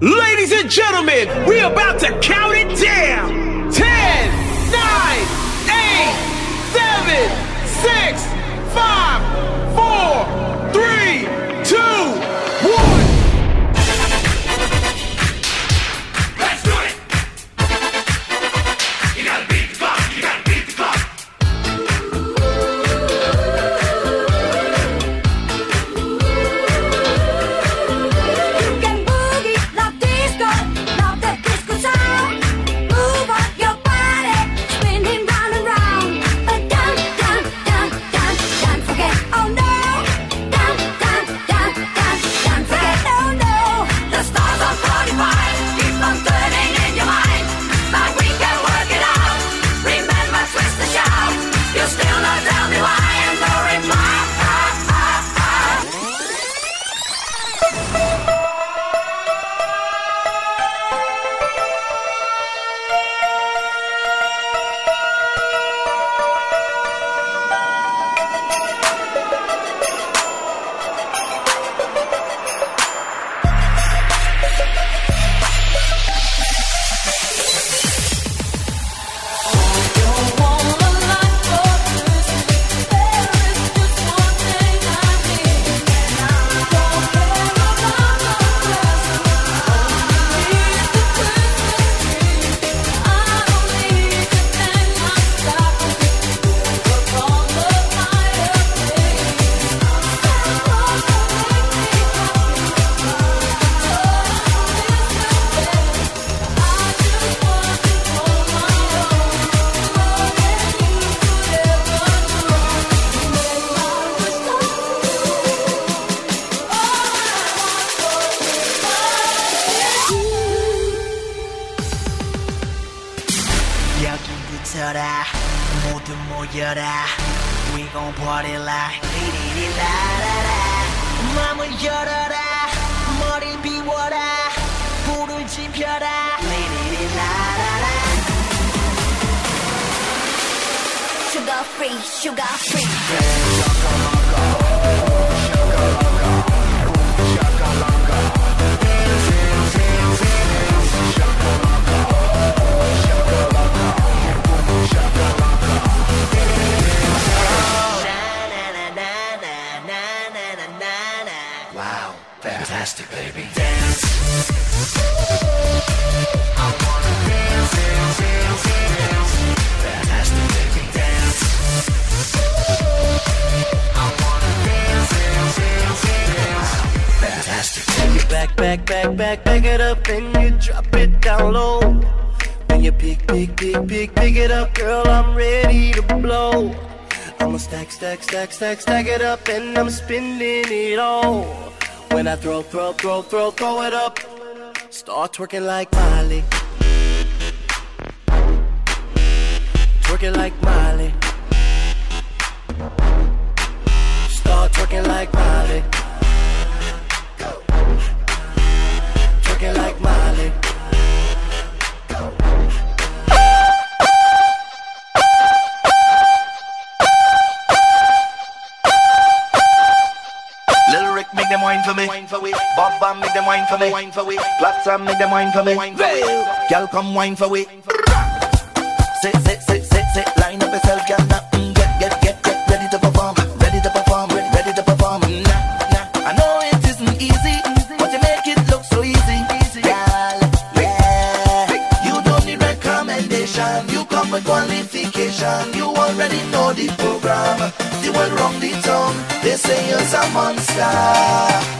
Ladies and gentlemen, we're about to count it down. 10, 여기부터라. 모두 모여라. We gon' party like 리리리라라라. 마음을 열어라. 머리를 비워라. 불을 지펴라. 리리리라라라. Sugar free, sugar free. Back, back, it up and you drop it down low. Then you pick, pick, pick, pick, pick it up, girl. I'm ready to blow. I'ma stack, stack, stack, stack, stack it up and I'm spending it all. When I throw, throw, throw, throw, throw it up, start twerking like Miley. Twerking like Miley. Start twerking like Miley. Little make them wine for me. Bob Bam make them wine for me. Platsam make them wine for me. Girl come wine for we. Sit, sit, sit, sit, sit. Line up yourself, girl. Qualification. You already know the program. The world round the town. They say you're. A monster.